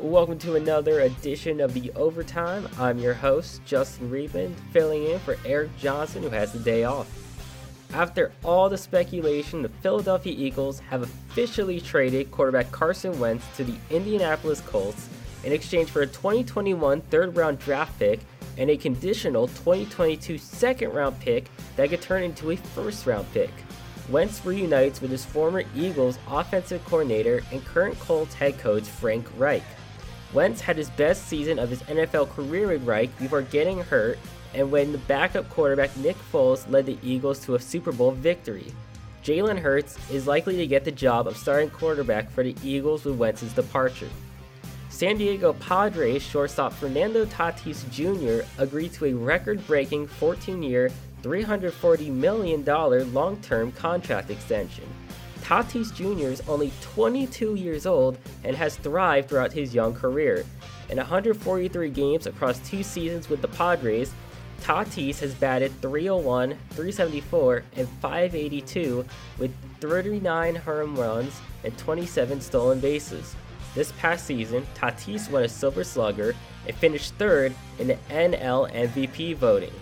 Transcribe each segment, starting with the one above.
Welcome to another edition of the Overtime. I'm your host, Justin Riebman, filling in for Erik Johnsen, who has the day off. After all the speculation, the Philadelphia Eagles have officially traded quarterback Carson Wentz to the Indianapolis Colts in exchange for a 2021 third round draft pick and a conditional 2022 second round pick that could turn into a first round pick. Wentz reunites with his former Eagles offensive coordinator and current Colts head coach Frank Reich. Wentz had his best season of his NFL career with Reich before getting hurt, and when the backup quarterback Nick Foles led the Eagles to a Super Bowl victory. Jalen Hurts is likely to get the job of starting quarterback for the Eagles with Wentz's departure. San Diego Padres shortstop Fernando Tatis Jr. agreed to a record breaking 14 year, $340 million long term contract extension. Tatis Jr. is only 22 years old and has thrived throughout his young career. In 143 games across two seasons with the Padres, Tatis has batted 301, 374, and 582 with 39 home runs and 27 stolen bases. This past season, Tatis won a Silver Slugger and finished third in the NL MVP voting.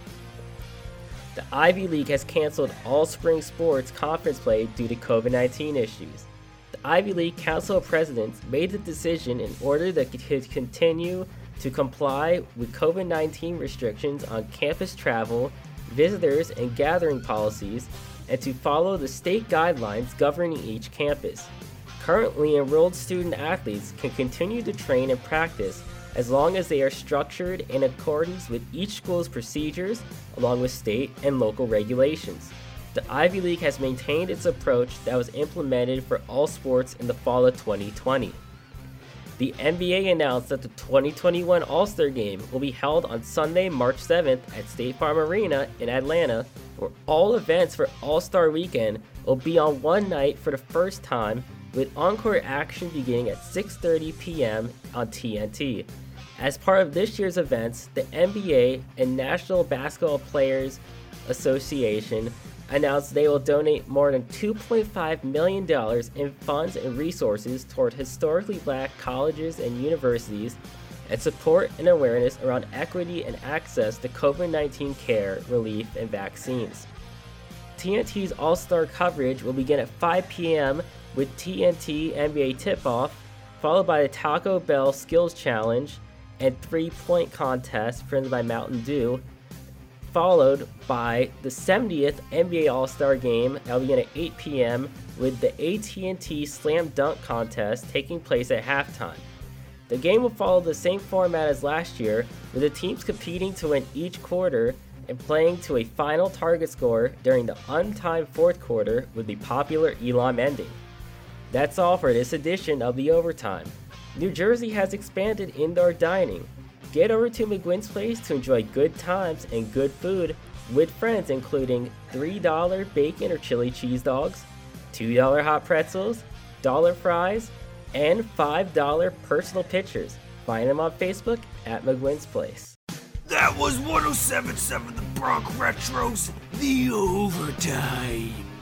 The Ivy League has canceled all spring sports conference play due to COVID 19 issues. The Ivy League Council of Presidents made the decision in order to continue to comply with COVID 19 restrictions on campus travel, visitors, and gathering policies, and to follow the state guidelines governing each campus. Currently enrolled student athletes can continue to train and practice as long as they are structured in accordance with each school's procedures along with state and local regulations. The Ivy League has maintained its approach that was implemented for all sports in the fall of 2020. The NBA announced that the 2021 All Star Game will be held on Sunday, March 7th at State Farm Arena in Atlanta, where all events for All Star Weekend will be on one night for the first time, with encore action beginning at 6:30 p.m. on TNT. As part of this year's events, the NBA and National Basketball Players Association announced they will donate more than $2.5 million in funds and resources toward historically black colleges and universities and support and awareness around equity and access to COVID 19 care, relief, and vaccines. TNT's All Star coverage will begin at 5 p.m. with TNT NBA tip off, followed by the Taco Bell Skills Challenge and three point contest presented by Mountain Dew, followed by the 70th NBA All Star Game that will begin at 8 p.m. with the AT&T Slam Dunk contest taking place at halftime. The game will follow the same format as last year, with the teams competing to win each quarter and playing to a final target score during the untimed fourth quarter with the popular Elam ending. That's all for this edition of the Overtime. New Jersey has expanded indoor dining. Get over to McGuinn's Place to enjoy good times and good food with friends, including $3 bacon or chili cheese dogs, $2 hot pretzels, dollar fries, and $5 personal pictures. Find them on Facebook at McGuinn's Place. That was 1077 The Bronx Retros, the overtime.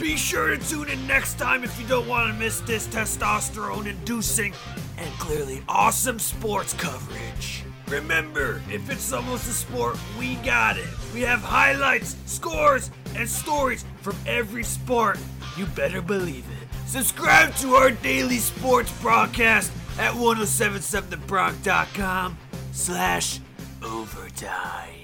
Be sure to tune in next time if you don't want to miss this testosterone inducing and clearly awesome sports coverage. Remember, if it's almost a sport, we got it. We have highlights, scores, and stories from every sport. You better believe it. Subscribe to our daily sports broadcast at 1077thebronx.com slash overtime.